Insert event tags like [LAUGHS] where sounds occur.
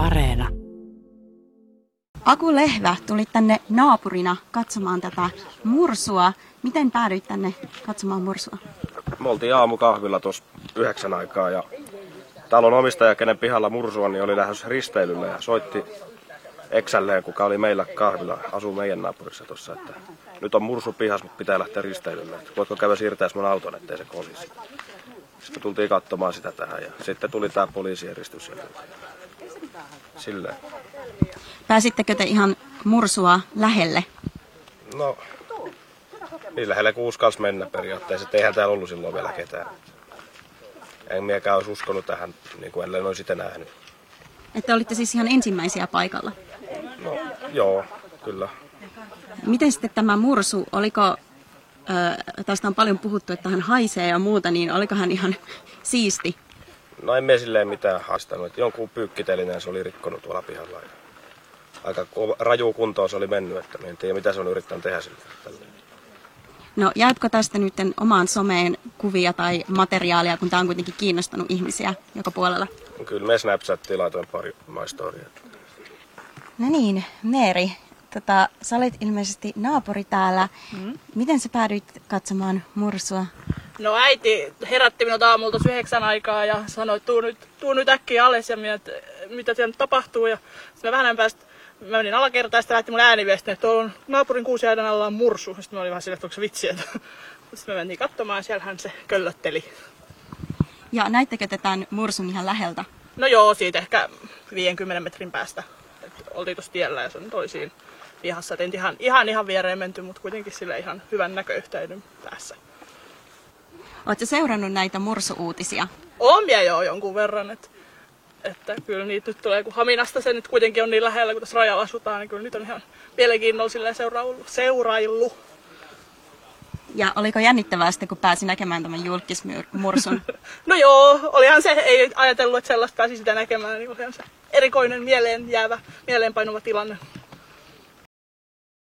Areena. Aku Lehvä tuli tänne naapurina katsomaan tätä mursua. Miten päädyit tänne katsomaan mursua? Me oltiin aamukahvilla tuossa yhdeksän aikaa ja talon omistaja, kenen pihalla mursua, niin oli lähes risteilyllä ja soitti eksälleen, kuka oli meillä kahvilla, asuu meidän naapurissa tuossa, että nyt on mursu pihas, mutta pitää lähteä risteilylle. Että voitko käydä siirtää mun auton, ettei se kolisi. Sitten tultiin katsomaan sitä tähän ja sitten tuli tämä poliisijärjestys. Silleen. Pääsittekö te ihan mursua lähelle? No, niin lähelle kuin uskalsi mennä periaatteessa. että Eihän täällä ollut silloin vielä ketään. En miekään olisi uskonut tähän, niin kuin ellen olisi sitä nähnyt. Että olitte siis ihan ensimmäisiä paikalla. No, joo, kyllä. Miten sitten tämä mursu, oliko, tästä on paljon puhuttu, että hän haisee ja muuta, niin oliko hän ihan siisti? No en me silleen mitään haastanut. Että jonkun pyykkitelinen se oli rikkonut tuolla pihalla. Ja aika raju kuntoon se oli mennyt, että me en tiedä mitä se on yrittänyt tehdä tälleen. No jaatko tästä nyt omaan someen kuvia tai materiaalia, kun tämä on kuitenkin kiinnostanut ihmisiä joka puolella? Kyllä me Snapchattiin laitoin pari my storya. No niin, Meeri, tota, sä olet ilmeisesti naapuri täällä. Mm. Miten sä päädyit katsomaan mursua? No äiti herätti minut aamulta yhdeksän aikaa ja sanoi, että tuu nyt, tuu nyt äkkiä alas ja minä, että mitä siellä nyt tapahtuu. Ja sitten mä vähän päästä mä menin alakertaan ja lähti mun ääniviesti, että tuolla on naapurin kuusiaidan alla on mursu. Sitten mä olin vähän silleen, että onko se vitsi. Että... Sitten me mentiin katsomaan ja siellähän se köllötteli. Ja näittekö te tämän mursun ihan läheltä? No joo, siitä ehkä 50 metrin päästä. Et oltiin tuossa tiellä ja se nyt oli siinä pihassa. Et ihan, ihan, ihan viereen menty, mutta kuitenkin sille ihan hyvän näköyhteyden päässä. Oletko seurannut näitä mursuuutisia? Oon minä jo jonkun verran, että, että kyllä niitä nyt tulee, kun Haminasta se nyt kuitenkin on niin lähellä, kun tässä rajalla asutaan, niin kyllä nyt on ihan mielenkiinnolla silleen seuraillut. seuraillut. Ja oliko jännittävää sitten, kun pääsi näkemään tämän julkismursun? [LAUGHS] No joo, olihan se, ei ajatellut, että sellaista pääsi sitä näkemään, niin olihan se erikoinen mieleen jäävä, mieleenpainuva tilanne.